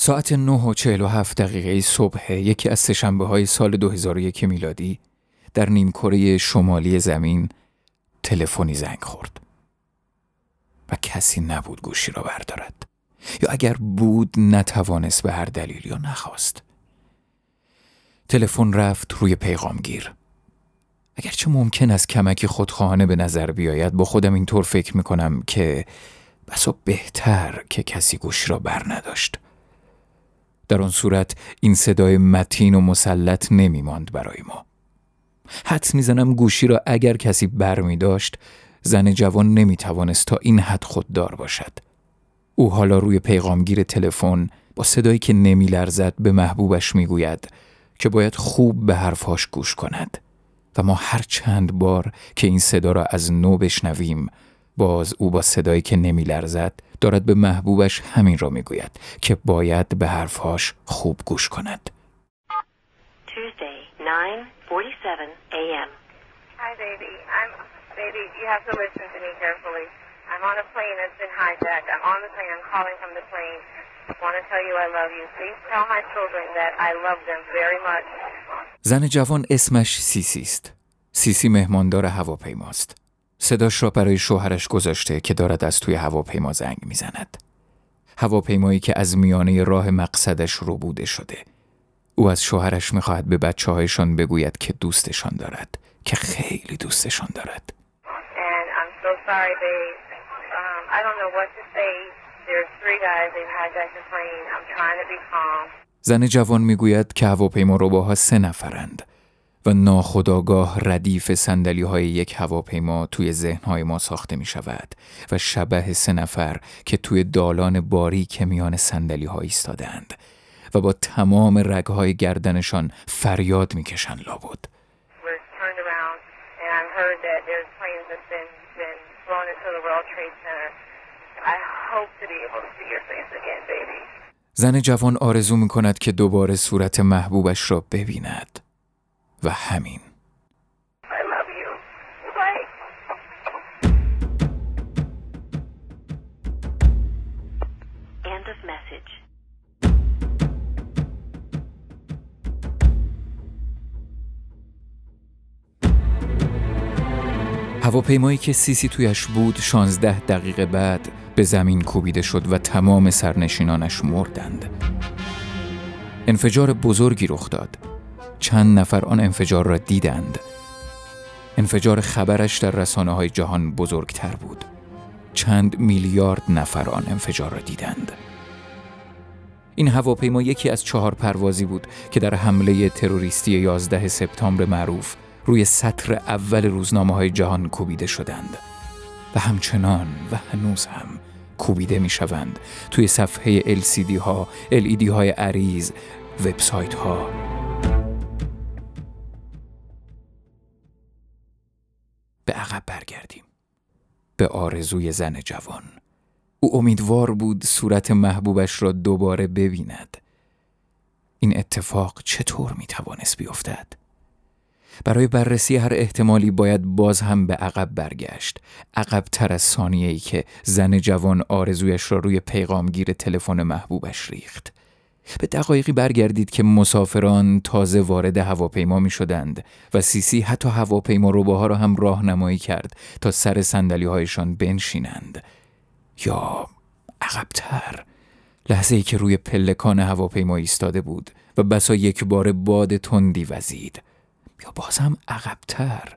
ساعت 9 و 47 دقیقه صبح یکی از سهشنبه های سال 2001 میلادی در نیمکره شمالی زمین تلفنی زنگ خورد و کسی نبود گوشی را بردارد. یا اگر بود نتوانست به هر دلیل یا نخواست. تلفن رفت روی پیغامگیر. اگرچه ممکن است کمکی خودخواهانه به نظر بیاید با خودم اینطور فکر می کنم که بسا بهتر که کسی گوش را بر نداشت. در آن صورت این صدای متین و مسلط نمی ماند برای ما. حدس می‌زنم گوشی را اگر کسی بر می داشت زن جوان نمی توانست تا این حد خوددار باشد. او حالا روی پیغامگیر تلفن با صدایی که نمی لرزد به محبوبش می گوید که باید خوب به حرفهاش گوش کند. و ما هر چند بار که این صدا را از نو بشنویم باز او با صدایی که نمی لرزد دارد به محبوبش همین را می گوید که باید به حرفهاش خوب گوش کند Tuesday, 9:47 a.m. Hi, baby. I'm baby. You have to listen to me carefully. I'm on a plane that's been hijacked. I'm on the plane. I'm calling from the plane. I want to tell you I love you. Please tell my children that I love them very much. زن جوان اسمش سیسی است. سیسی مهماندار هواپیماست. صداش را برای شوهرش گذاشته که دارد از توی هواپیما زنگ می‌زند. هواپیمایی که از میانه راه مقصدش رو بوده شده. او از شوهرش می‌خواهد به بچه هایشان بگوید که دوستشان دارد که خیلی دوستشان دارد. Um. زن جوان می‌گوید که هواپیما روباها سه نفرند و ناخداگاه ردیف سندلی های یک هواپیما توی ذهنهای ما ساخته می شود و شبه سه نفر که توی دالان باریک میان سندلی ها ایستادند و با تمام رگهای گردنشان فریاد می‌کشند لابد. Face again, baby. زن جوان آرزو می کند که دوباره صورت محبوبش را ببیند. و همین. هواپیمایی که سیسی تویش بود 16 دقیقه بعد به زمین کوبیده شد و تمام سرنشینانش مردند. انفجار بزرگی رخ داد. چند نفر آن انفجار را دیدند. انفجار خبرش در رسانه های جهان بزرگتر بود. چند میلیارد نفر آن انفجار را دیدند. این هواپیما یکی از چهار پروازی بود که در حمله تروریستی 11 سپتامبر معروف روی سطر اول روزنامه های جهان کوبیده شدند و همچنان و هنوز هم کوبیده می شوند توی صفحه LCD ها، LED های عریض، وبسایت ها. به آرزوی زن جوان. او امیدوار بود صورت محبوبش را دوباره ببیند. این اتفاق چطور می توانست بیفتد؟ برای بررسی هر احتمالی باید باز هم به عقب برگشت عقب تر از ثانیه ای که زن جوان آرزویش را روی پیغامگیر تلفن محبوبش ریخت به دقایقی برگردید که مسافران تازه وارد هواپیما می شدند و سیسی حتی هواپیما روباها را هم راهنمایی کرد تا سر سندلی هایشان بنشینند. یا عقبتر لحظه ای که روی پلکان هواپیما ایستاده بود و بسا یک بار باد تندی وزید. یا بازم عقبتر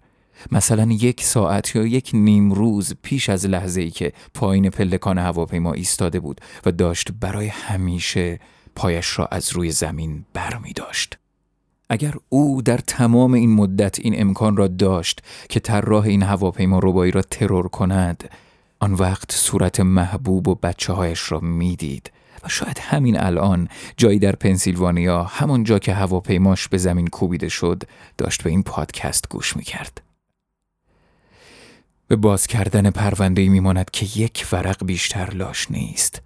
مثلا یک ساعت یا یک نیم روز پیش از لحظه ای که پایین پلکان هواپیما ایستاده بود و داشت برای همیشه پایش را از روی زمین بر می داشت. اگر او در تمام این مدت این امکان را داشت که طراح این هواپیما ربایی را ترور کند آن وقت صورت محبوب و بچه هایش را می‌دید و شاید همین الان جایی در پنسیلوانیا همان جا که هواپیماش به زمین کوبیده شد داشت به این پادکست گوش می‌کرد. به باز کردن پرونده میماند که یک ورق بیشتر لاش نیست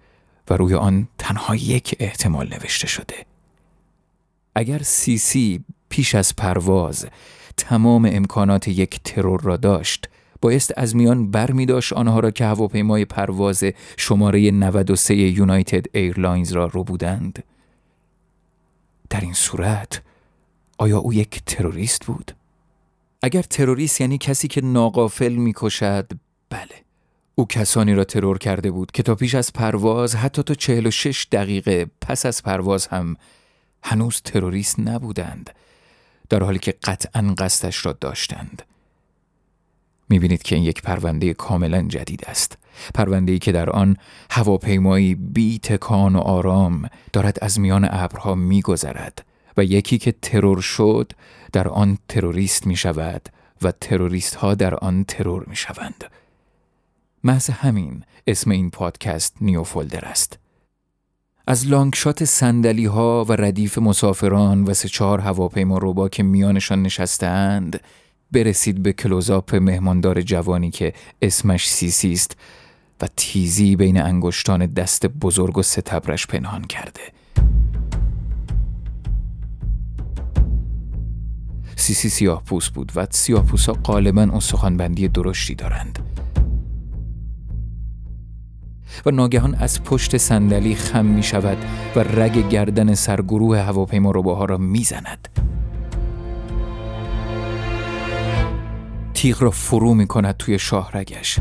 و روی آن تنها یک احتمال نوشته شده. اگر سیسی پیش از پرواز تمام امکانات یک ترور را داشت بایست از میان بر می داشت آنها را که هواپیمای پرواز شماره 93 یونایتد ایرلاینز را ربودند در این صورت آیا او یک تروریست بود؟ اگر تروریست یعنی کسی که ناغافل می‌کشد بله او کسانی را ترور کرده بود که تا پیش از پرواز حتی تا 46 دقیقه پس از پرواز هم هنوز تروریست نبودند در حالی که قطعا قصدش را داشتند می‌بینید که این یک پرونده کاملا جدید است پرونده ای که در آن هواپیمایی بی تکان و آرام دارد از میان ابرها میگذرد و یکی که ترور شد در آن تروریست می شود و تروریست ها در آن ترور می شوند. محض همین اسم این پادکست نیوفولدر است. از لانگشات سندلی ها و ردیف مسافران و سه چهار هواپیما روبا که میانشان نشستهاند برسید به کلوزاپ مهماندار جوانی که اسمش سیسی است و تیزی بین انگشتان دست بزرگ و ستبرش پنهان کرده سیسی سیاه پوست بود و سیاه پوست ها غالبا درشتی دارند و ناگهان از پشت صندلی خم می شود و رگ گردن سرگروه هواپیما روباها را می زند. تیغ را فرو می کند توی شاهرگش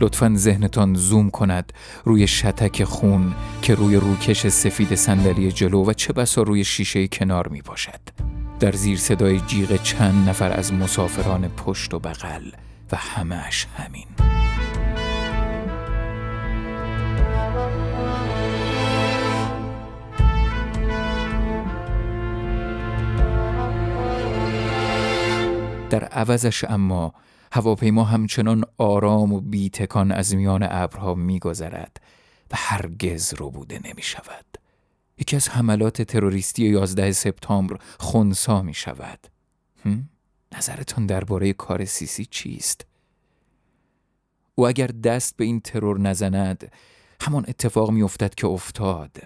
لطفا ذهنتان زوم کند. روی شتک خون که روی روکش سفید صندلی جلو و چه بسا روی شیشه کنار می باشد. در زیر صدای جیغ چند نفر از مسافران پشت و بغل و همش همین. در عوضش اما هواپیما همچنان آرام و بیتکان از میان ابرها میگذرد و هرگز رو بوده نمی شود. یکی از حملات تروریستی 11 سپتامبر خونسا می شود. نظرتان درباره کار سیسی چیست؟ او اگر دست به این ترور نزند همان اتفاق می افتد که افتاد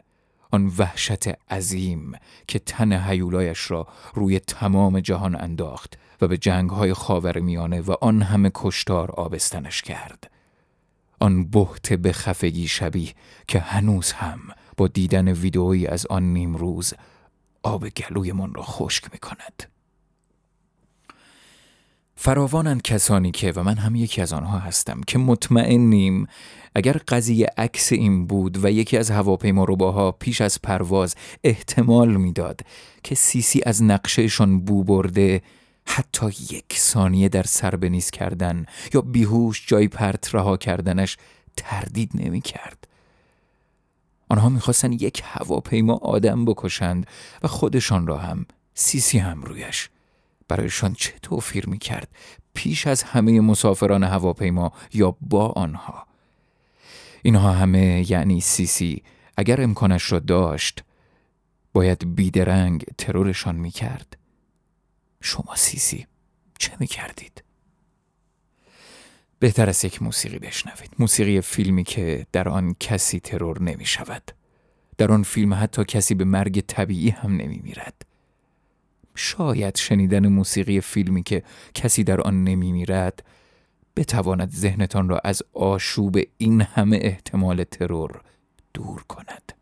آن وحشت عظیم که تن حیولایش را روی تمام جهان انداخت و به جنگ های خاور میانه و آن همه کشتار آبستنش کرد. آن بحت به خفگی شبیه که هنوز هم با دیدن ویدئویی از آن نیمروز آب گلویمان را خشک می کند فراوانند کسانی که و من هم یکی از آنها هستم که مطمئنیم اگر قضیه عکس این بود و یکی از هواپیما روباها پیش از پرواز احتمال می‌داد که سیسی از نقشهشان بو برده حتی یک ثانیه در سر بنیز کردن یا بیهوش جای پرت رها کردنش تردید نمی کرد. آنها می‌خواستن یک هواپیما آدم بکشند و خودشان را هم سیسی هم رویش برایشان چه توفیر می کرد پیش از همه مسافران هواپیما یا با آنها؟ اینها همه یعنی سیسی اگر امکانش را داشت باید بیدرنگ ترورشان می کرد شما سیسی چه می کردید؟ بهتر از یک موسیقی بشنوید. موسیقی فیلمی که در آن کسی ترور نمی شود در آن فیلم حتی کسی به مرگ طبیعی هم نمی میرد شاید شنیدن موسیقی فیلمی که کسی در آن نمی میرد بتواند ذهنتان را از آشوب این همه احتمال ترور دور کند.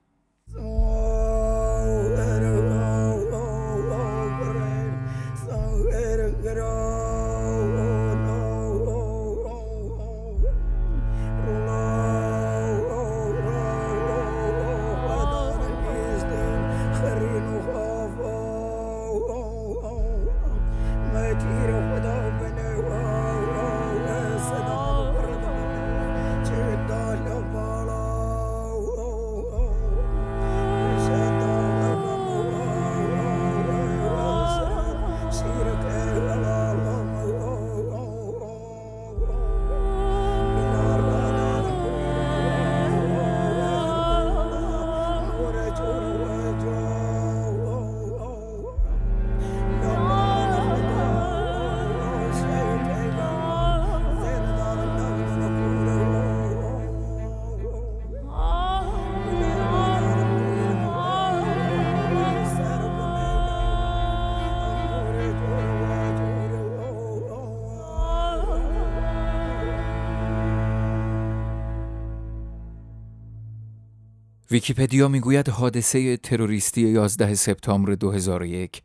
ویکیپدیا می‌گوید حادثه تروریستی 11 سپتامبر 2001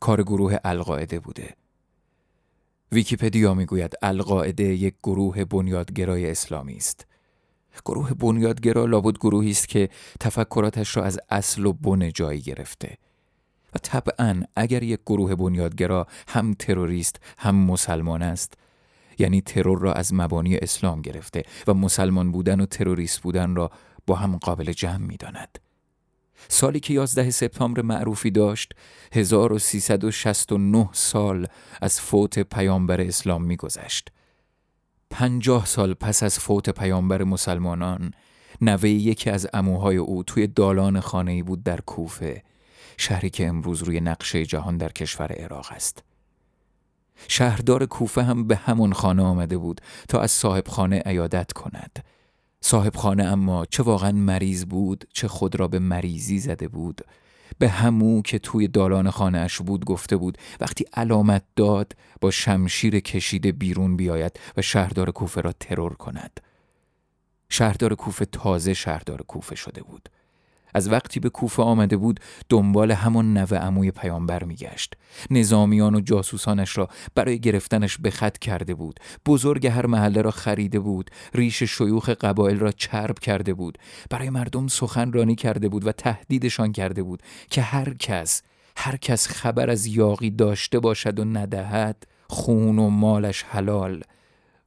کار گروه القاعده بوده. ویکیپدیا می‌گوید القاعده یک گروه بنیادگرای اسلامی است. گروه بنیادگرا لابد گروهی است که تفکراتش را از اصل و بن جایی گرفته. و طبعا اگر یک گروه بنیادگرا هم تروریست هم مسلمان است یعنی ترور را از مبانی اسلام گرفته و مسلمان بودن و تروریست بودن را با هم قابل جمع می داند. سالی که 11 سپتامبر معروفی داشت 1369 سال از فوت پیامبر اسلام میگذشت. پنجاه سال پس از فوت پیامبر مسلمانان نوه یکی از اموهای او توی دالان خانه بود در کوفه شهری که امروز روی نقشه جهان در کشور عراق است. شهردار کوفه هم به همون خانه آمده بود تا از صاحب خانه عیادت کند صاحب خانه اما چه واقعا مریض بود چه خود را به مریضی زده بود. به همو که توی دالان خانه اش بود گفته بود وقتی علامت داد با شمشیر کشیده بیرون بیاید و شهردار کوفه را ترور کند. شهردار کوفه تازه شهردار کوفه شده بود. از وقتی به کوفه آمده بود دنبال همان نوه عموی پیامبر میگشت. نظامیان و جاسوسانش را برای گرفتنش به خط کرده بود. بزرگ هر محله را خریده بود. ریش شیوخ قبایل را چرب کرده بود. برای مردم سخنرانی کرده بود و تهدیدشان کرده بود که هر کس هر کس خبر از یاقی داشته باشد و ندهد خون و مالش حلال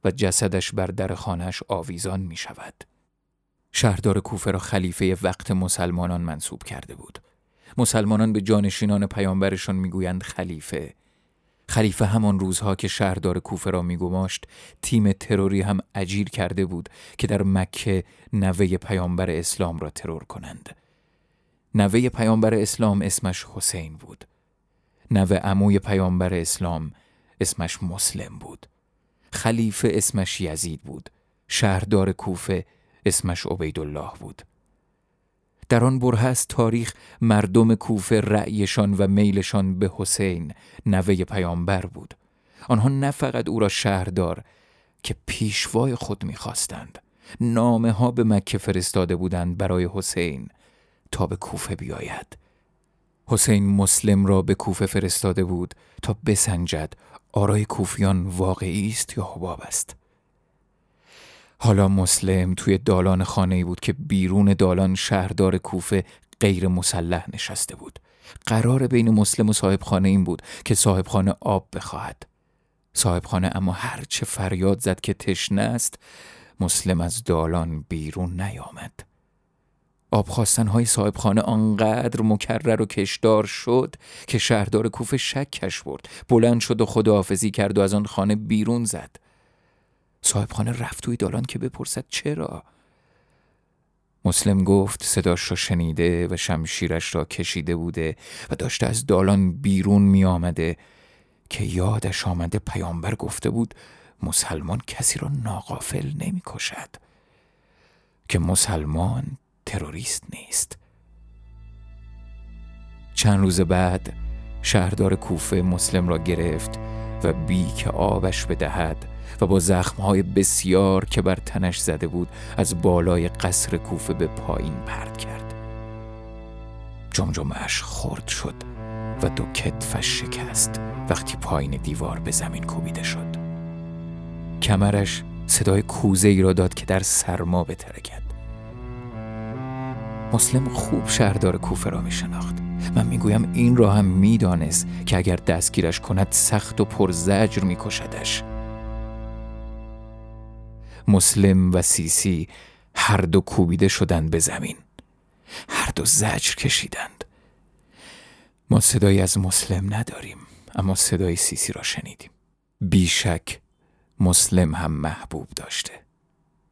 و جسدش بر در خانهش آویزان می شود. شهردار کوفه را خلیفه وقت مسلمانان منصوب کرده بود. مسلمانان به جانشینان پیامبرشان می‌گویند خلیفه. خلیفه همان روزها که شهردار کوفه را میگماشت تیم تروری هم اجیر کرده بود که در مکه نوه پیامبر اسلام را ترور کنند. نوه پیامبر اسلام اسمش حسین بود. نوه عموی پیامبر اسلام اسمش مسلم بود. خلیفه اسمش یزید بود. شهردار کوفه اسمش عبیدالله بود. در آن بره از تاریخ مردم کوفه رأیشان و میلشان به حسین نوه پیامبر بود. آنها نه فقط او را شهردار که پیشوای خود می‌خواستند نامه ها به مکه فرستاده بودند برای حسین تا به کوفه بیاید. حسین مسلم را به کوفه فرستاده بود تا بسنجد آرای کوفیان واقعی است یا حباب است. حالا مسلم توی دالان خانه بود که بیرون دالان شهردار کوفه غیر مسلح نشسته بود. قرار بین مسلم و صاحب خانه این بود که صاحب خانه آب بخواهد. صاحب خانه اما هرچه فریاد زد که تشنه است مسلم از دالان بیرون نیامد. آب های صاحب خانه آنقدر مکرر و کشدار شد که شهردار کوفه شکش برد بلند شد و خداحافظی کرد و از آن خانه بیرون زد. صاحبخانه رفت توی دالان که بپرسد چرا؟ مسلم گفت صداش را شنیده و شمشیرش را کشیده بوده و داشته از دالان بیرون می آمده که یادش آمده پیامبر گفته بود مسلمان کسی را ناقافل نمی کشد که مسلمان تروریست نیست. چند روز بعد شهردار کوفه مسلم را گرفت و بی که آبش بدهد و با زخمهای بسیار که بر تنش زده بود از بالای قصر کوفه به پایین پرد کرد. جمجمش خرد شد و دو کتفش شکست وقتی پایین دیوار به زمین کوبیده شد. کمرش صدای کوزه ای را داد که در سرما بترکد. مسلم خوب شهردار کوفه را می شناخت من می‌گویم این را هم می‌دانست که اگر دستگیرش کند سخت و پرزجر میکشدش. مسلم و سیسی هر دو کوبیده شدند به زمین. هر دو زجر کشیدند. ما صدایی از مسلم نداریم اما صدای سیسی را شنیدیم. بیشک مسلم هم محبوب داشته.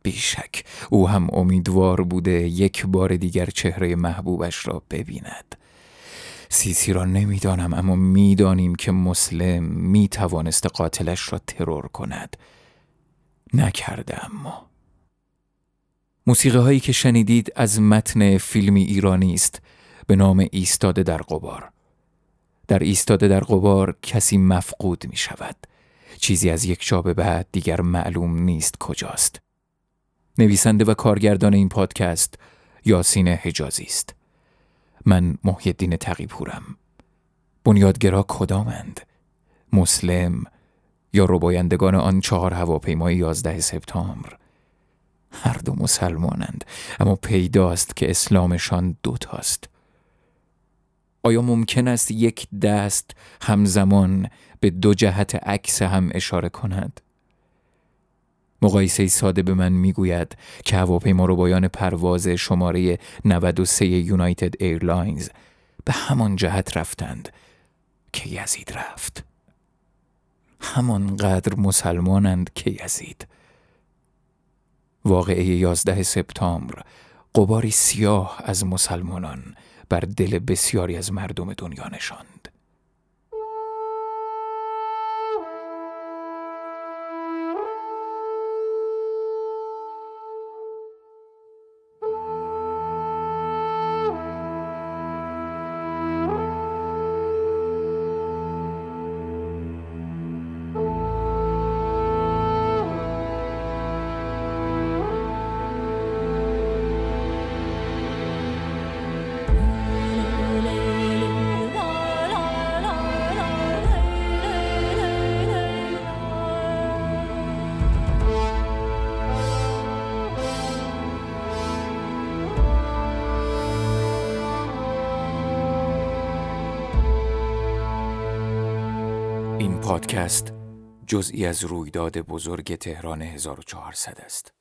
بیشک او هم امیدوار بوده یک بار دیگر چهره محبوبش را ببیند. سیسی را نمی‌دانم اما می‌دانیم که مسلم می‌توانست قاتلش را ترور کند. نکرده اما. موسیقی هایی که شنیدید از متن فیلمی ایرانی است به نام ایستاده در قبار در ایستاده در قبار کسی مفقود می شود چیزی از یک به بعد دیگر معلوم نیست کجاست. نویسنده و کارگردان این پادکست یاسین حجازی است. من محیدین تقیپورم. بنیادگرا کدامند؟ مسلم یا ربایندگان آن چهار هواپیمای یازده سپتامبر. هر دو مسلمانند اما پیداست که اسلامشان دوتاست. آیا ممکن است یک دست همزمان به دو جهت عکس هم اشاره کند؟ مقایسه ساده به من می‌گوید که هواپیماربایان پرواز شماره 93 United Airlines به همان جهت رفتند که یزید رفت. همانقدر مسلمانند که یزید. واقعه 11 سپتامبر غباری سیاه از مسلمانان بر دل بسیاری از مردم دنیا نشاند. پادکست جزئی از رویداد بزرگ تهران 1400 است.